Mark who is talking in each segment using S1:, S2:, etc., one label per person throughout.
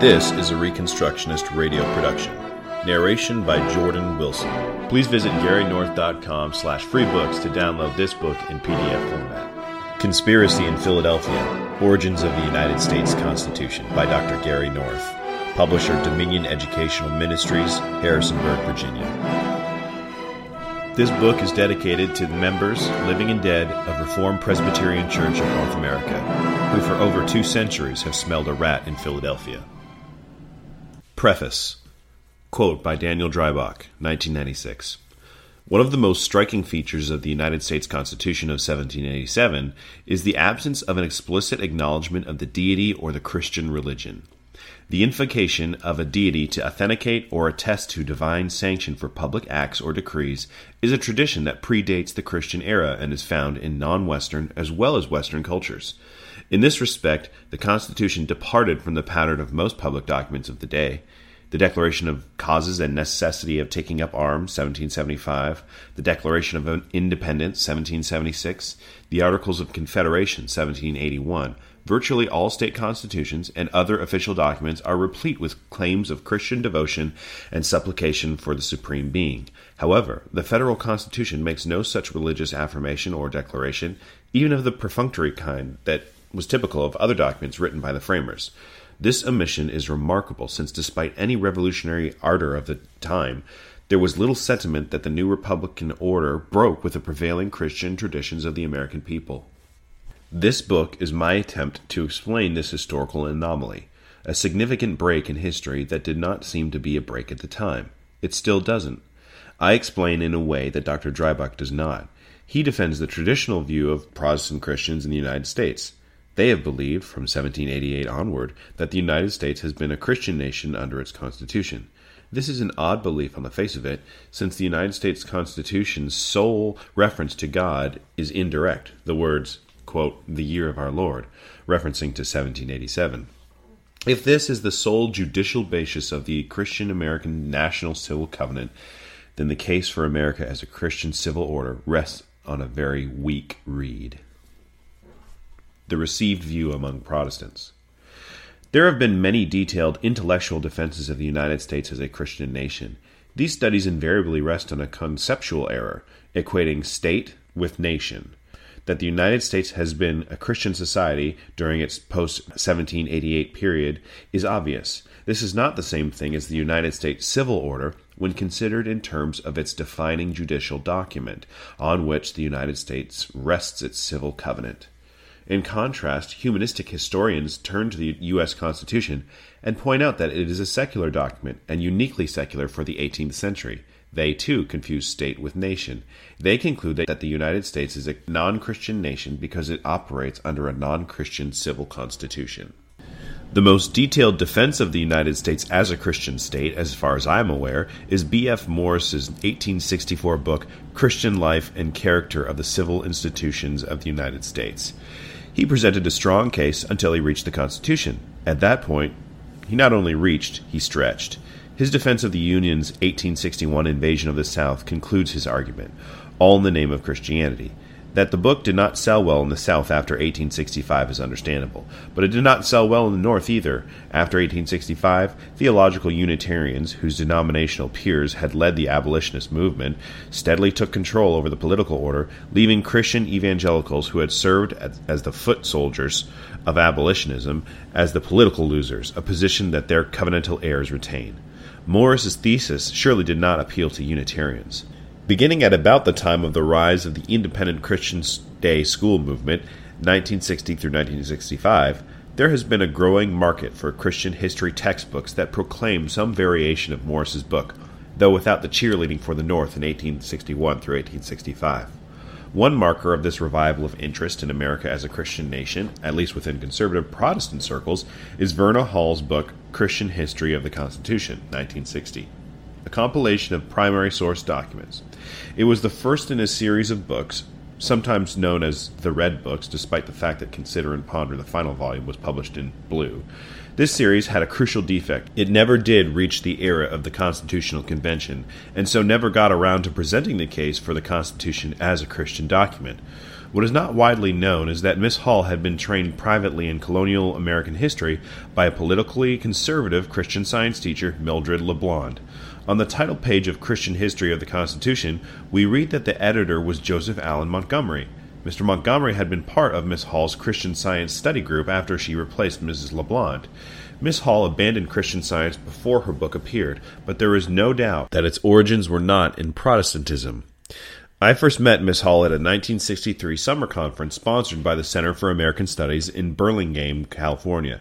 S1: This is a Reconstructionist radio production. Narration by Jordan Wilson. Please visit GaryNorth.com slash freebooks to download this book in PDF format. Conspiracy in Philadelphia, Origins of the United States Constitution by Dr. Gary North. Publisher Dominion Educational Ministries, Harrisonburg, Virginia. This book is dedicated to the members, living and dead, of Reformed Presbyterian Church of North America, who for over two centuries have smelled a rat in Philadelphia. Preface Quote by Daniel Dreisbach, 1996. One of the most striking features of the United States Constitution of 1787 is the absence of an explicit acknowledgement of the deity or the Christian religion. The invocation of a deity to authenticate or attest to divine sanction for public acts or decrees is a tradition that predates the Christian era and is found in non Western as well as Western cultures. In this respect, the Constitution departed from the pattern of most public documents of the day. The Declaration of Causes and Necessity of Taking Up Arms, 1775, the Declaration of Independence, 1776, the Articles of Confederation, 1781, Virtually all state constitutions and other official documents are replete with claims of Christian devotion and supplication for the Supreme Being. However, the federal Constitution makes no such religious affirmation or declaration, even of the perfunctory kind that was typical of other documents written by the framers. This omission is remarkable since, despite any revolutionary ardor of the time, there was little sentiment that the new Republican order broke with the prevailing Christian traditions of the American people. This book is my attempt to explain this historical anomaly, a significant break in history that did not seem to be a break at the time. It still doesn't. I explain in a way that Dr. Dreisbach does not. He defends the traditional view of Protestant Christians in the United States. They have believed, from 1788 onward, that the United States has been a Christian nation under its Constitution. This is an odd belief on the face of it, since the United States Constitution's sole reference to God is indirect. The words, quote, the year of our Lord, referencing to 1787. If this is the sole judicial basis of the Christian American National Civil Covenant, then the case for America as a Christian civil order rests on a very weak reed. The received view among Protestants. There have been many detailed intellectual defenses of the United States as a Christian nation. These studies invariably rest on a conceptual error, equating state with nation that the United States has been a Christian society during its post 1788 period is obvious. This is not the same thing as the United States civil order when considered in terms of its defining judicial document, on which the United States rests its civil covenant. In contrast, humanistic historians turn to the U.S. Constitution and point out that it is a secular document and uniquely secular for the 18th century. They too confuse state with nation. They conclude that the United States is a non Christian nation because it operates under a non Christian civil constitution. The most detailed defense of the United States as a Christian state, as far as I am aware, is B.F. Morris's 1864 book, Christian Life and Character of the Civil Institutions of the United States. He presented a strong case until he reached the Constitution. At that point, he not only reached, he stretched. His defense of the Union's 1861 invasion of the South concludes his argument, all in the name of Christianity. That the book did not sell well in the South after 1865 is understandable, but it did not sell well in the North either. After 1865, theological Unitarians, whose denominational peers had led the abolitionist movement, steadily took control over the political order, leaving Christian evangelicals who had served as the foot soldiers of abolitionism as the political losers, a position that their covenantal heirs retain. Morris's thesis surely did not appeal to Unitarians. Beginning at about the time of the rise of the independent Christian day school movement, 1960 through 1965, there has been a growing market for Christian history textbooks that proclaim some variation of Morris's book, though without the cheerleading for the North in 1861 through 1865. One marker of this revival of interest in America as a Christian nation, at least within conservative Protestant circles, is Verna Hall's book Christian History of the Constitution, 1960, a compilation of primary source documents. It was the first in a series of books, sometimes known as the Red Books, despite the fact that Consider and Ponder, the final volume, was published in blue. This series had a crucial defect. It never did reach the era of the Constitutional Convention, and so never got around to presenting the case for the Constitution as a Christian document. What is not widely known is that Miss Hall had been trained privately in colonial American history by a politically conservative Christian science teacher, Mildred LeBlond. On the title page of Christian History of the Constitution, we read that the editor was Joseph Allen Montgomery. Mr. Montgomery had been part of Miss Hall's Christian Science study group after she replaced Mrs. LeBlond. Miss Hall abandoned Christian Science before her book appeared, but there is no doubt that its origins were not in Protestantism. I first met Miss Hall at a 1963 summer conference sponsored by the Center for American Studies in Burlingame, California.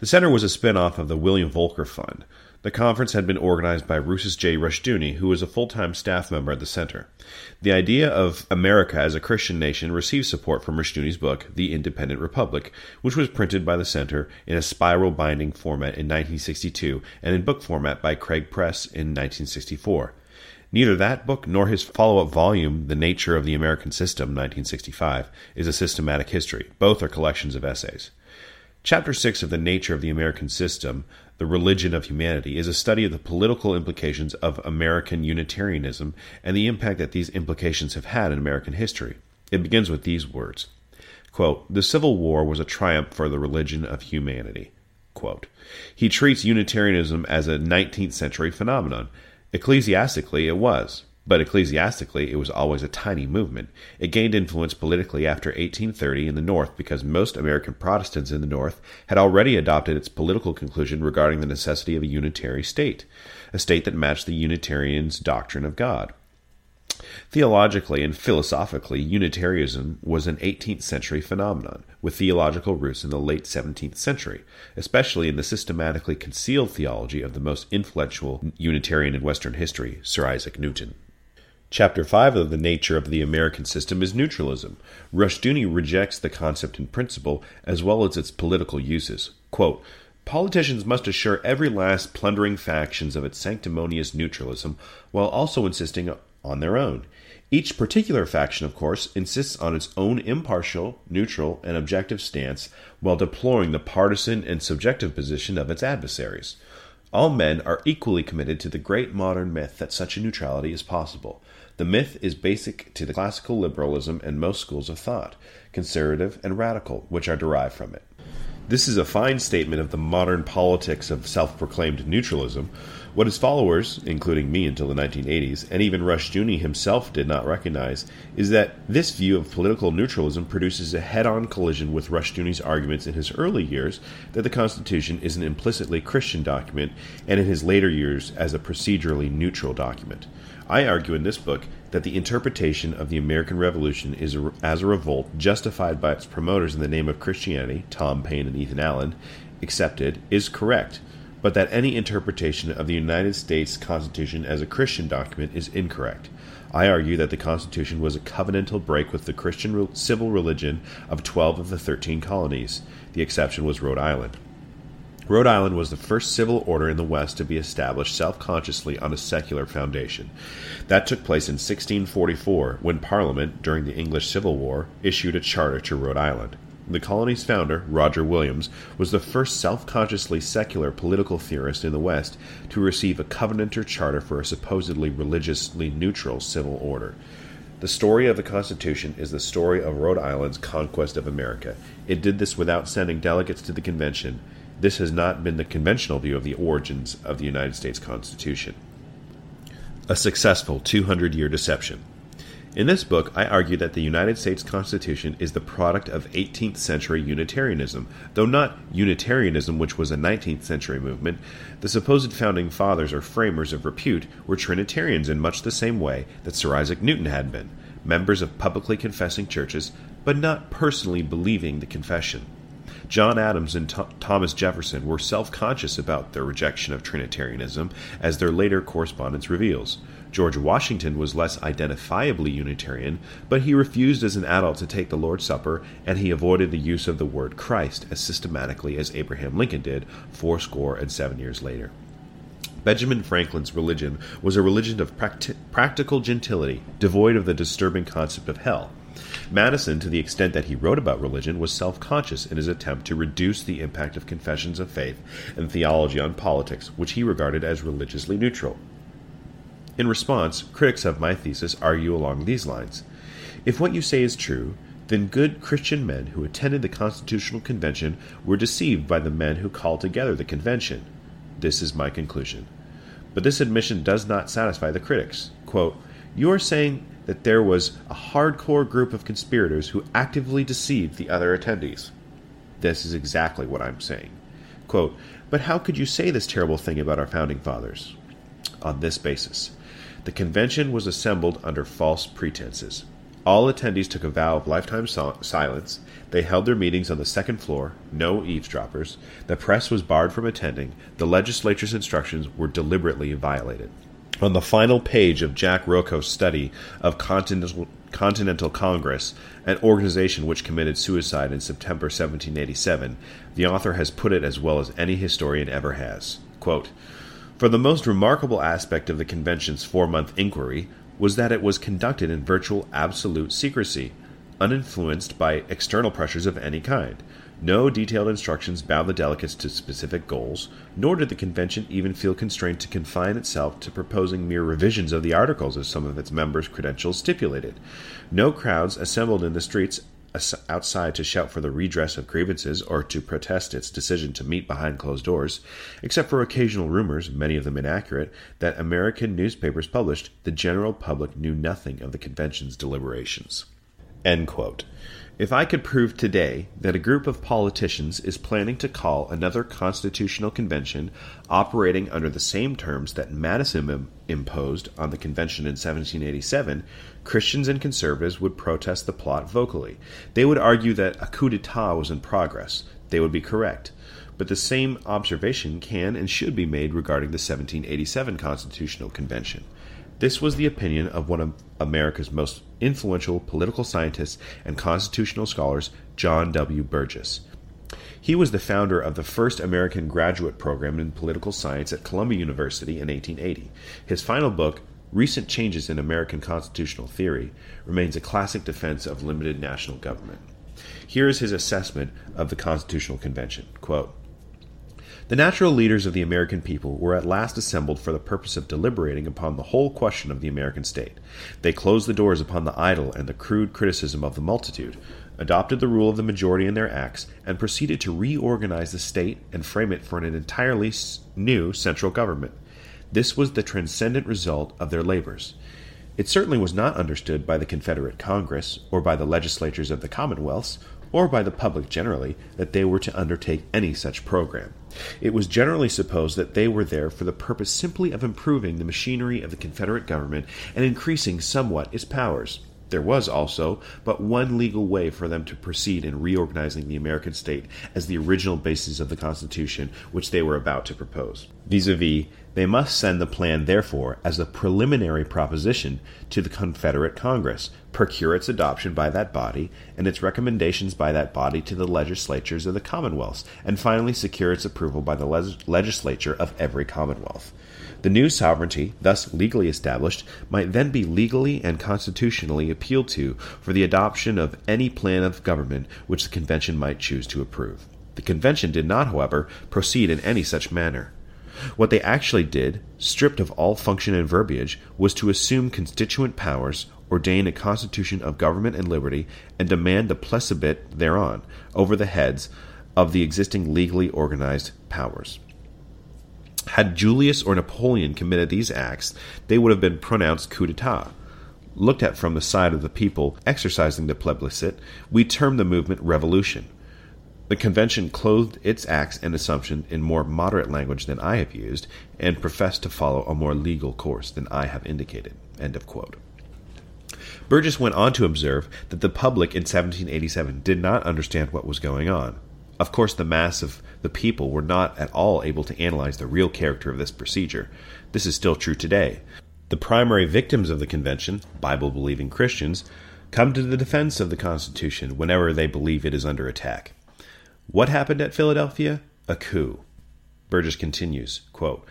S1: The center was a spin-off of the William Volker Fund. The conference had been organized by Rousas J. Rushdoony, who was a full-time staff member at the center. The idea of America as a Christian nation received support from Rushdoony's book, The Independent Republic, which was printed by the center in a spiral binding format in 1962 and in book format by Craig Press in 1964. Neither that book nor his follow up volume, The Nature of the American System, 1965, is a systematic history. Both are collections of essays. Chapter 6 of The Nature of the American System, The Religion of Humanity, is a study of the political implications of American Unitarianism and the impact that these implications have had in American history. It begins with these words quote, The Civil War was a triumph for the religion of humanity. Quote. He treats Unitarianism as a 19th century phenomenon Ecclesiastically, it was, but ecclesiastically, it was always a tiny movement. It gained influence politically after 1830 in the North because most American Protestants in the North had already adopted its political conclusion regarding the necessity of a unitary state, a state that matched the Unitarians' doctrine of God. Theologically and philosophically, Unitarianism was an 18th century phenomenon, with theological roots in the late 17th century, especially in the systematically concealed theology of the most influential Unitarian in Western history, Sir Isaac Newton. Chapter 5 of The Nature of the American System is neutralism. Rushdoony rejects the concept in principle as well as its political uses. Quote, Politicians must assure every last plundering factions of its sanctimonious neutralism, while also insisting on their own. Each particular faction, of course, insists on its own impartial, neutral, and objective stance while deploring the partisan and subjective position of its adversaries. All men are equally committed to the great modern myth that such a neutrality is possible. The myth is basic to the classical liberalism and most schools of thought, conservative and radical, which are derived from it. This is a fine statement of the modern politics of self proclaimed neutralism, what his followers, including me until the 1980s, and even Rushdoony himself did not recognize, is that this view of political neutralism produces a head on collision with Rushdoony's arguments in his early years that the Constitution is an implicitly Christian document, and in his later years as a procedurally neutral document. I argue in this book that the interpretation of the American Revolution is a, as a revolt justified by its promoters in the name of Christianity, Tom Paine and Ethan Allen, accepted, is correct but that any interpretation of the United States Constitution as a Christian document is incorrect. I argue that the Constitution was a covenantal break with the Christian civil religion of 12 of the 13 colonies. The exception was Rhode Island. Rhode Island was the first civil order in the West to be established self consciously on a secular foundation. That took place in 1644, when Parliament, during the English Civil War, issued a charter to Rhode Island. The colony's founder, Roger Williams, was the first self consciously secular political theorist in the West to receive a Covenanter charter for a supposedly religiously neutral civil order. The story of the Constitution is the story of Rhode Island's conquest of America. It did this without sending delegates to the convention. This has not been the conventional view of the origins of the United States Constitution. A successful 200 year deception. In this book, I argue that the United States Constitution is the product of 18th century Unitarianism, though not Unitarianism, which was a 19th century movement. The supposed founding fathers or framers of repute were Trinitarians in much the same way that Sir Isaac Newton had been, members of publicly confessing churches, but not personally believing the confession. John Adams and Th- Thomas Jefferson were self conscious about their rejection of Trinitarianism, as their later correspondence reveals. George Washington was less identifiably Unitarian, but he refused as an adult to take the Lord's Supper, and he avoided the use of the word Christ as systematically as Abraham Lincoln did fourscore and seven years later. Benjamin Franklin's religion was a religion of practi- practical gentility, devoid of the disturbing concept of hell. Madison, to the extent that he wrote about religion, was self conscious in his attempt to reduce the impact of confessions of faith and theology on politics, which he regarded as religiously neutral. In response, critics of my thesis argue along these lines. If what you say is true, then good Christian men who attended the Constitutional Convention were deceived by the men who called together the convention. This is my conclusion. But this admission does not satisfy the critics. Quote, you are saying that there was a hardcore group of conspirators who actively deceived the other attendees. This is exactly what I'm saying. Quote, but how could you say this terrible thing about our founding fathers? On this basis, the convention was assembled under false pretenses. All attendees took a vow of lifetime silence. They held their meetings on the second floor, no eavesdroppers. The press was barred from attending. The legislature's instructions were deliberately violated. On the final page of Jack Rakove's study of Continental, Continental Congress, an organization which committed suicide in September 1787, the author has put it as well as any historian ever has. Quote, For the most remarkable aspect of the convention's four month inquiry was that it was conducted in virtual absolute secrecy, uninfluenced by external pressures of any kind. No detailed instructions bound the delegates to specific goals, nor did the convention even feel constrained to confine itself to proposing mere revisions of the articles as some of its members' credentials stipulated. No crowds assembled in the streets outside to shout for the redress of grievances or to protest its decision to meet behind closed doors, except for occasional rumors, many of them inaccurate, that American newspapers published, the general public knew nothing of the convention's deliberations. If I could prove today that a group of politicians is planning to call another constitutional convention operating under the same terms that Madison imposed on the convention in 1787, Christians and conservatives would protest the plot vocally. They would argue that a coup d'etat was in progress. They would be correct. But the same observation can and should be made regarding the 1787 Constitutional Convention. This was the opinion of one of America's most influential political scientists and constitutional scholars, John W. Burgess. He was the founder of the first American graduate program in political science at Columbia University in 1880. His final book, Recent Changes in American Constitutional Theory, remains a classic defense of limited national government. Here is his assessment of the Constitutional Convention. Quote, the natural leaders of the American people were at last assembled for the purpose of deliberating upon the whole question of the American state. They closed the doors upon the idle and the crude criticism of the multitude, adopted the rule of the majority in their acts, and proceeded to reorganize the state and frame it for an entirely new central government. This was the transcendent result of their labors. It certainly was not understood by the Confederate Congress, or by the legislatures of the Commonwealths, or by the public generally, that they were to undertake any such program. It was generally supposed that they were there for the purpose simply of improving the machinery of the Confederate government and increasing somewhat its powers. There was also but one legal way for them to proceed in reorganizing the American state as the original basis of the Constitution which they were about to propose. Vis, they must send the plan, therefore, as a preliminary proposition to the Confederate Congress, procure its adoption by that body, and its recommendations by that body to the legislatures of the Commonwealths, and finally secure its approval by the legislature of every Commonwealth. The new sovereignty, thus legally established, might then be legally and constitutionally appealed to for the adoption of any plan of government which the convention might choose to approve. The convention did not, however, proceed in any such manner. What they actually did, stripped of all function and verbiage, was to assume constituent powers, ordain a constitution of government and liberty, and demand a plebiscite thereon, over the heads of the existing legally organized powers. Had Julius or Napoleon committed these acts, they would have been pronounced coup d'etat. Looked at from the side of the people exercising the plebiscite, we term the movement revolution. The convention clothed its acts and assumption in more moderate language than I have used, and professed to follow a more legal course than I have indicated. Burgess went on to observe that the public in 1787 did not understand what was going on. Of course, the mass of the people were not at all able to analyze the real character of this procedure. This is still true today. The primary victims of the convention, Bible believing Christians, come to the defense of the Constitution whenever they believe it is under attack. What happened at Philadelphia? A coup. Burgess continues quote,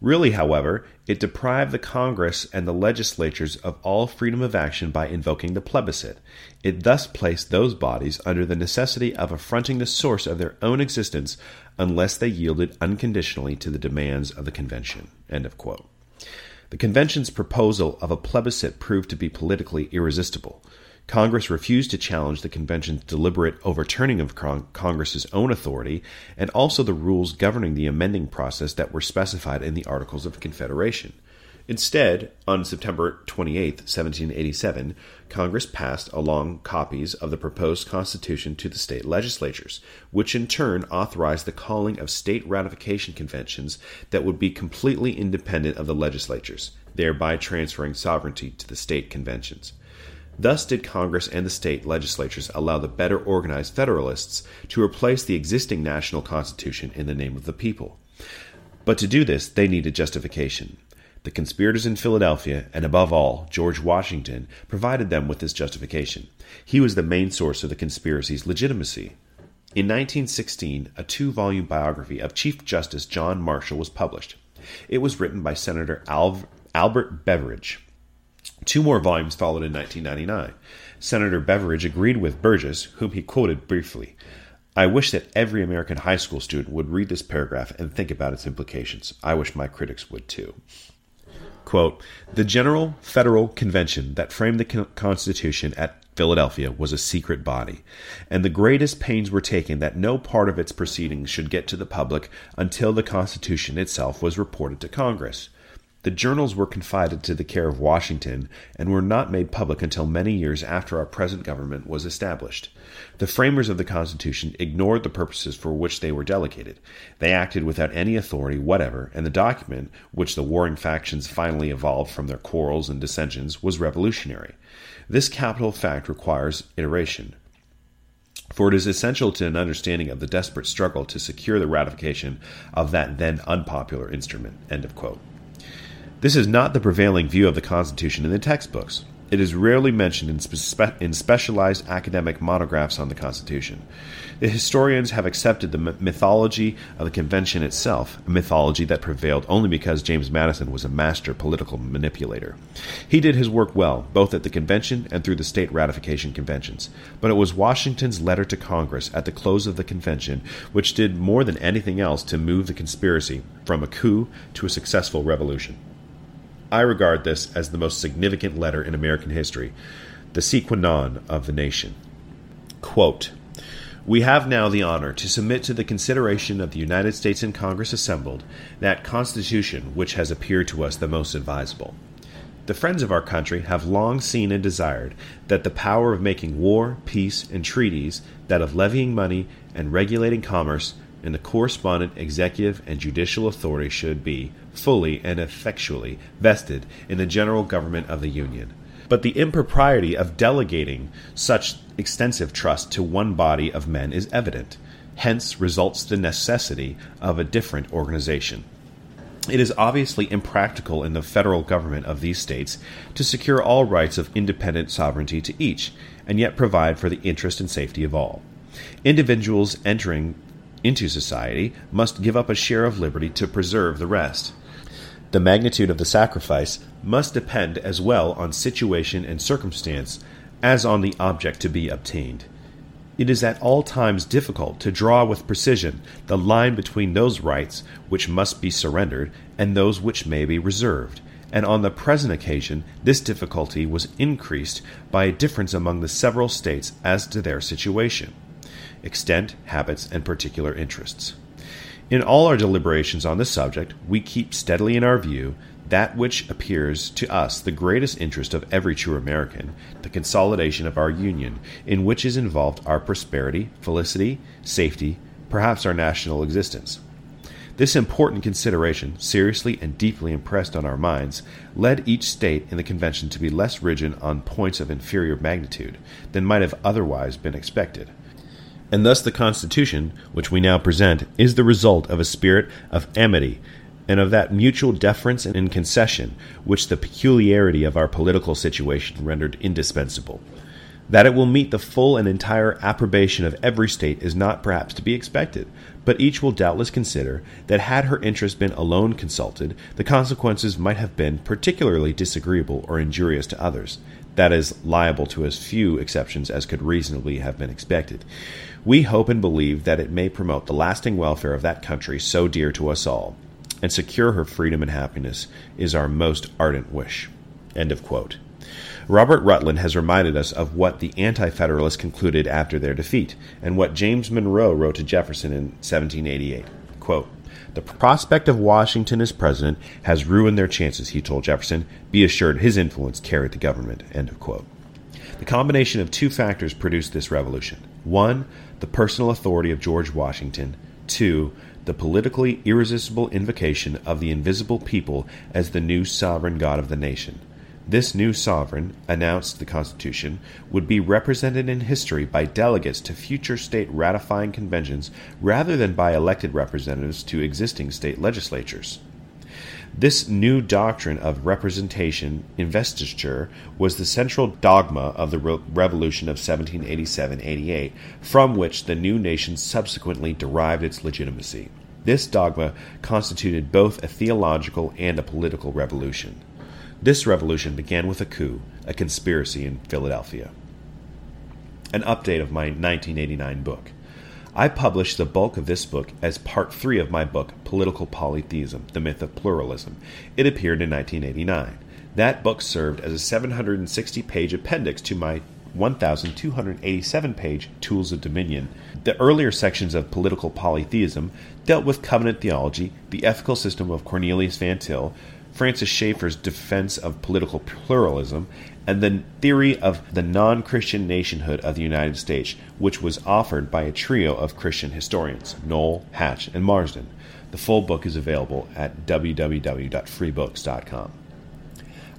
S1: Really, however, it deprived the Congress and the legislatures of all freedom of action by invoking the plebiscite. It thus placed those bodies under the necessity of affronting the source of their own existence unless they yielded unconditionally to the demands of the convention. The convention's proposal of a plebiscite proved to be politically irresistible. Congress refused to challenge the convention's deliberate overturning of Con- Congress's own authority and also the rules governing the amending process that were specified in the Articles of Confederation. Instead, on September 28, 1787, Congress passed along copies of the proposed Constitution to the state legislatures, which in turn authorized the calling of state ratification conventions that would be completely independent of the legislatures, thereby transferring sovereignty to the state conventions. Thus did Congress and the state legislatures allow the better organized Federalists to replace the existing national Constitution in the name of the people. But to do this, they needed justification. The conspirators in Philadelphia, and above all, George Washington, provided them with this justification. He was the main source of the conspiracy's legitimacy. In 1916, a two volume biography of Chief Justice John Marshall was published. It was written by Senator Al- Albert Beveridge. Two more volumes followed in 1999. Senator Beveridge agreed with Burgess, whom he quoted briefly. I wish that every American high school student would read this paragraph and think about its implications. I wish my critics would too. Quote, the General Federal Convention that framed the Constitution at Philadelphia was a secret body, and the greatest pains were taken that no part of its proceedings should get to the public until the Constitution itself was reported to Congress. The journals were confided to the care of Washington and were not made public until many years after our present government was established. The framers of the Constitution ignored the purposes for which they were delegated. They acted without any authority whatever, and the document, which the warring factions finally evolved from their quarrels and dissensions, was revolutionary. This capital fact requires iteration for it is essential to an understanding of the desperate struggle to secure the ratification of that then unpopular instrument. End of quote. This is not the prevailing view of the Constitution in the textbooks. It is rarely mentioned in, spe- in specialized academic monographs on the Constitution. The historians have accepted the mythology of the convention itself, a mythology that prevailed only because James Madison was a master political manipulator. He did his work well, both at the convention and through the state ratification conventions. But it was Washington's letter to Congress at the close of the convention which did more than anything else to move the conspiracy from a coup to a successful revolution. I regard this as the most significant letter in American history, the sine of the nation. Quote, we have now the honor to submit to the consideration of the United States and Congress assembled that Constitution which has appeared to us the most advisable. The friends of our country have long seen and desired that the power of making war, peace, and treaties, that of levying money and regulating commerce, and the correspondent executive and judicial authority should be fully and effectually vested in the general government of the Union. But the impropriety of delegating such extensive trust to one body of men is evident. Hence results the necessity of a different organization. It is obviously impractical in the federal government of these states to secure all rights of independent sovereignty to each, and yet provide for the interest and safety of all. Individuals entering into society must give up a share of liberty to preserve the rest. The magnitude of the sacrifice must depend as well on situation and circumstance as on the object to be obtained. It is at all times difficult to draw with precision the line between those rights which must be surrendered and those which may be reserved, and on the present occasion this difficulty was increased by a difference among the several states as to their situation extent, habits, and particular interests. In all our deliberations on this subject, we keep steadily in our view that which appears to us the greatest interest of every true American, the consolidation of our Union, in which is involved our prosperity, felicity, safety, perhaps our national existence. This important consideration, seriously and deeply impressed on our minds, led each state in the convention to be less rigid on points of inferior magnitude than might have otherwise been expected and thus the Constitution, which we now present, is the result of a spirit of amity and of that mutual deference and concession which the peculiarity of our political situation rendered indispensable. That it will meet the full and entire approbation of every state is not perhaps to be expected, but each will doubtless consider that had her interest been alone consulted, the consequences might have been particularly disagreeable or injurious to others, that is, liable to as few exceptions as could reasonably have been expected. We hope and believe that it may promote the lasting welfare of that country so dear to us all, and secure her freedom and happiness is our most ardent wish. End of quote. Robert Rutland has reminded us of what the Anti Federalists concluded after their defeat, and what James Monroe wrote to Jefferson in 1788. Quote, the prospect of Washington as president has ruined their chances, he told Jefferson. Be assured his influence carried the government. End of quote. The combination of two factors produced this revolution. One, the personal authority of George Washington. Two, the politically irresistible invocation of the invisible people as the new sovereign God of the nation. This new sovereign, announced the Constitution, would be represented in history by delegates to future state ratifying conventions rather than by elected representatives to existing state legislatures. This new doctrine of representation investiture was the central dogma of the Re- Revolution of 1787 88, from which the new nation subsequently derived its legitimacy. This dogma constituted both a theological and a political revolution. This revolution began with a coup, a conspiracy in Philadelphia. An update of my 1989 book. I published the bulk of this book as part three of my book, Political Polytheism The Myth of Pluralism. It appeared in 1989. That book served as a 760 page appendix to my 1,287 page Tools of Dominion. The earlier sections of Political Polytheism dealt with covenant theology, the ethical system of Cornelius Van Til, Francis Schaeffer's defense of political pluralism, and the theory of the non Christian nationhood of the United States, which was offered by a trio of Christian historians Noll, Hatch, and Marsden. The full book is available at www.freebooks.com.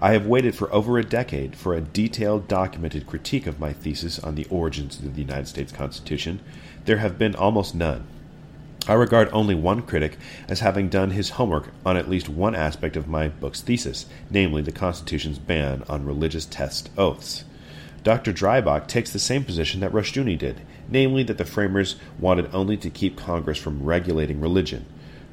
S1: I have waited for over a decade for a detailed, documented critique of my thesis on the origins of the United States Constitution. There have been almost none. I regard only one critic as having done his homework on at least one aspect of my book's thesis, namely the Constitution's ban on religious test oaths. Dr. Dreisbach takes the same position that Rushdoony did, namely that the framers wanted only to keep Congress from regulating religion.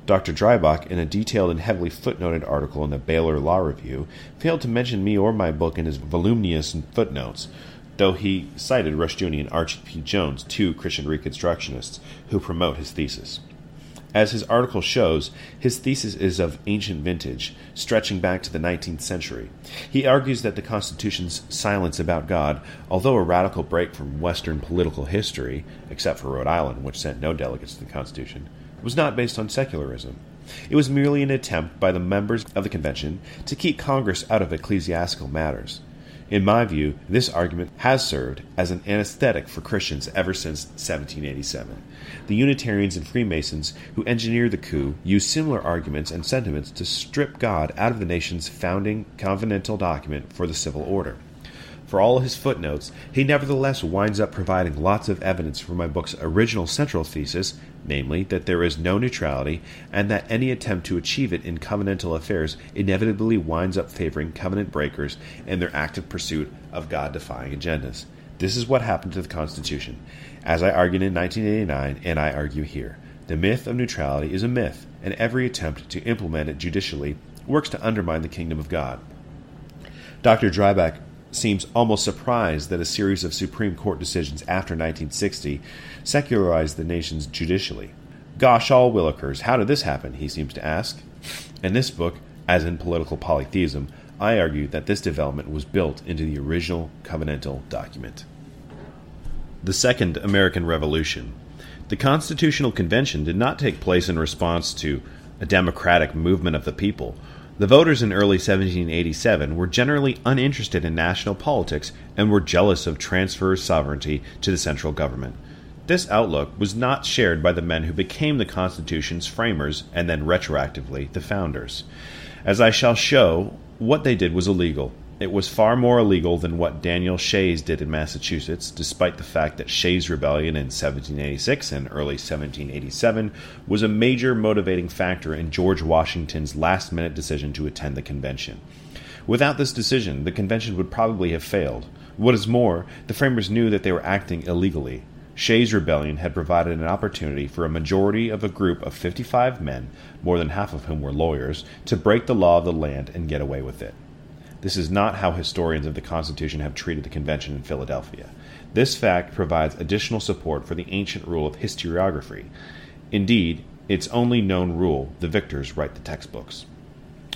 S1: Dr. Dreisbach, in a detailed and heavily footnoted article in the Baylor Law Review, failed to mention me or my book in his voluminous footnotes, though he cited Rushdoony and Archie P. Jones, two Christian Reconstructionists, who promote his thesis. As his article shows, his thesis is of ancient vintage, stretching back to the 19th century. He argues that the Constitution's silence about God, although a radical break from Western political history, except for Rhode Island, which sent no delegates to the Constitution, was not based on secularism. It was merely an attempt by the members of the convention to keep Congress out of ecclesiastical matters. In my view, this argument has served as an anesthetic for Christians ever since 1787. The Unitarians and Freemasons who engineered the coup used similar arguments and sentiments to strip God out of the nation's founding covenantal document for the civil order. For all his footnotes, he nevertheless winds up providing lots of evidence for my book's original central thesis, namely, that there is no neutrality, and that any attempt to achieve it in covenantal affairs inevitably winds up favoring covenant breakers in their active pursuit of God defying agendas. This is what happened to the Constitution. As I argued in 1989, and I argue here, the myth of neutrality is a myth, and every attempt to implement it judicially works to undermine the kingdom of God. Dr. Dreisbach seems almost surprised that a series of Supreme Court decisions after 1960 secularized the nations judicially. Gosh all Willikers, how did this happen? he seems to ask. In this book, as in Political Polytheism, I argue that this development was built into the original covenantal document. The Second American Revolution. The Constitutional Convention did not take place in response to a democratic movement of the people the voters in early 1787 were generally uninterested in national politics and were jealous of transfer of sovereignty to the central government. This outlook was not shared by the men who became the Constitution's framers and then retroactively the founders. As I shall show, what they did was illegal, it was far more illegal than what Daniel Shays did in Massachusetts, despite the fact that Shays' rebellion in 1786 and early 1787 was a major motivating factor in George Washington's last minute decision to attend the convention. Without this decision, the convention would probably have failed. What is more, the framers knew that they were acting illegally. Shays' rebellion had provided an opportunity for a majority of a group of 55 men, more than half of whom were lawyers, to break the law of the land and get away with it. This is not how historians of the Constitution have treated the convention in Philadelphia. This fact provides additional support for the ancient rule of historiography. Indeed, its only known rule the victors write the textbooks.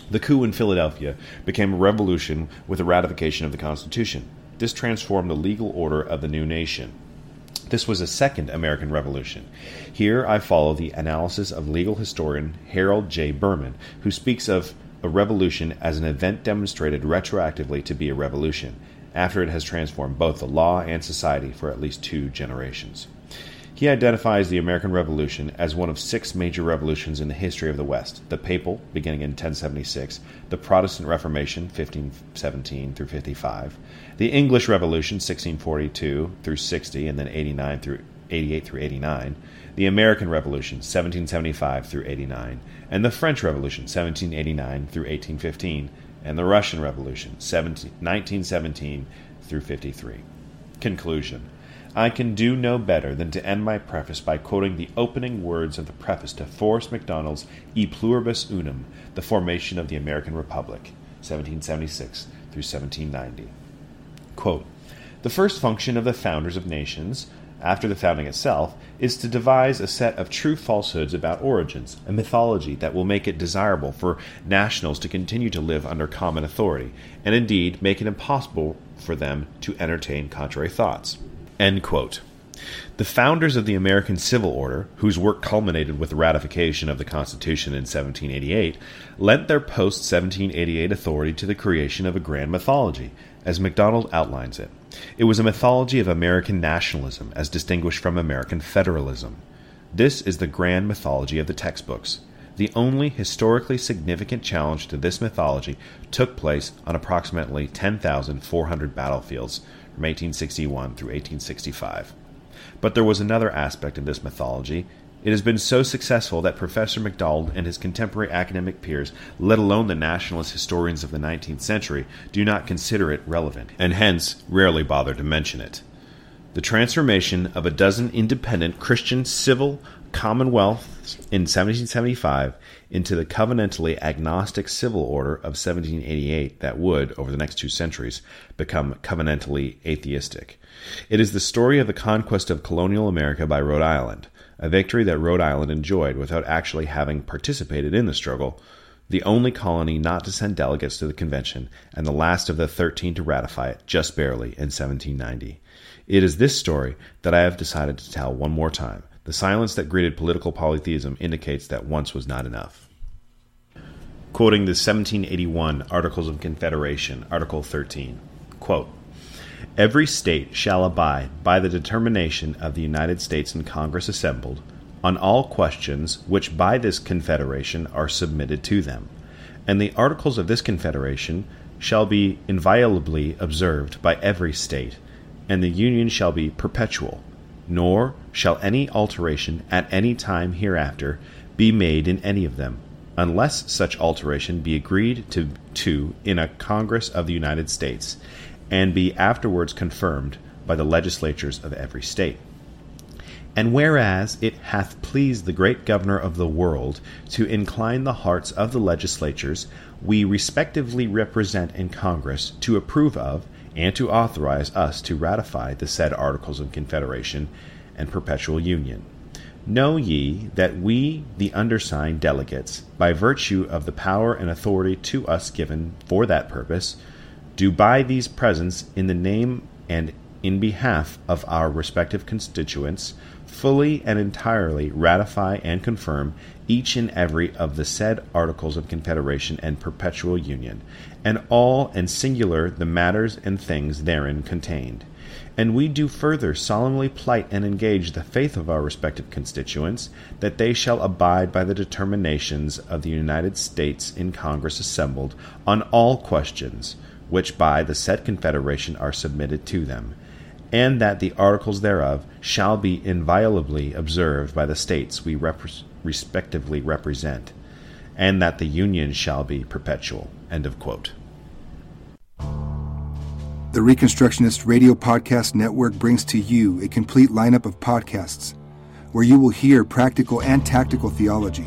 S1: The coup in Philadelphia became a revolution with the ratification of the Constitution. This transformed the legal order of the new nation. This was a second American Revolution. Here I follow the analysis of legal historian Harold J. Berman, who speaks of a revolution as an event demonstrated retroactively to be a revolution, after it has transformed both the law and society for at least two generations. He identifies the American Revolution as one of six major revolutions in the history of the West the Papal, beginning in 1076, the Protestant Reformation, 1517 through 55, the English Revolution, 1642 through 60, and then 89 through 88 through 89, the American Revolution, 1775 through 89, and the French Revolution, 1789 through 1815, and the Russian Revolution, 17, 1917 through 53. Conclusion I can do no better than to end my preface by quoting the opening words of the preface to Forrest McDonald's E Pluribus Unum, The Formation of the American Republic, 1776 through 1790. Quote, the first function of the founders of nations, after the founding itself, is to devise a set of true falsehoods about origins, a mythology that will make it desirable for nationals to continue to live under common authority, and indeed make it impossible for them to entertain contrary thoughts. The founders of the American Civil Order, whose work culminated with the ratification of the Constitution in 1788, lent their post 1788 authority to the creation of a grand mythology, as McDonald outlines it. It was a mythology of American nationalism as distinguished from American federalism. This is the grand mythology of the textbooks. The only historically significant challenge to this mythology took place on approximately 10,400 battlefields from 1861 through 1865. But there was another aspect of this mythology. It has been so successful that Professor McDonald and his contemporary academic peers, let alone the nationalist historians of the 19th century, do not consider it relevant, and hence rarely bother to mention it. The transformation of a dozen independent Christian civil commonwealths in 1775 into the covenantally agnostic civil order of 1788 that would, over the next two centuries, become covenantally atheistic. It is the story of the conquest of colonial America by Rhode Island, a victory that Rhode Island enjoyed without actually having participated in the struggle, the only colony not to send delegates to the convention, and the last of the thirteen to ratify it just barely in 1790. It is this story that I have decided to tell one more time the silence that greeted political polytheism indicates that once was not enough. Quoting the 1781 Articles of Confederation, Article 13, quote, Every state shall abide by the determination of the United States in Congress assembled on all questions which by this confederation are submitted to them, and the articles of this confederation shall be inviolably observed by every state, and the Union shall be perpetual nor shall any alteration at any time hereafter be made in any of them, unless such alteration be agreed to, to in a Congress of the United States, and be afterwards confirmed by the legislatures of every state. And whereas it hath pleased the great governor of the world to incline the hearts of the legislatures, we respectively represent in Congress to approve of and to authorize us to ratify the said Articles of Confederation and Perpetual Union. Know ye that we, the undersigned delegates, by virtue of the power and authority to us given for that purpose, do by these presents in the name and in behalf of our respective constituents fully and entirely ratify and confirm each and every of the said articles of confederation and perpetual union, and all and singular the matters and things therein contained. And we do further solemnly plight and engage the faith of our respective constituents that they shall abide by the determinations of the United States in Congress assembled on all questions which by the said confederation are submitted to them and that the articles thereof shall be inviolably observed by the states we rep- respectively represent, and that the union shall be perpetual. End of quote.
S2: The Reconstructionist Radio Podcast Network brings to you a complete lineup of podcasts where you will hear practical and tactical theology.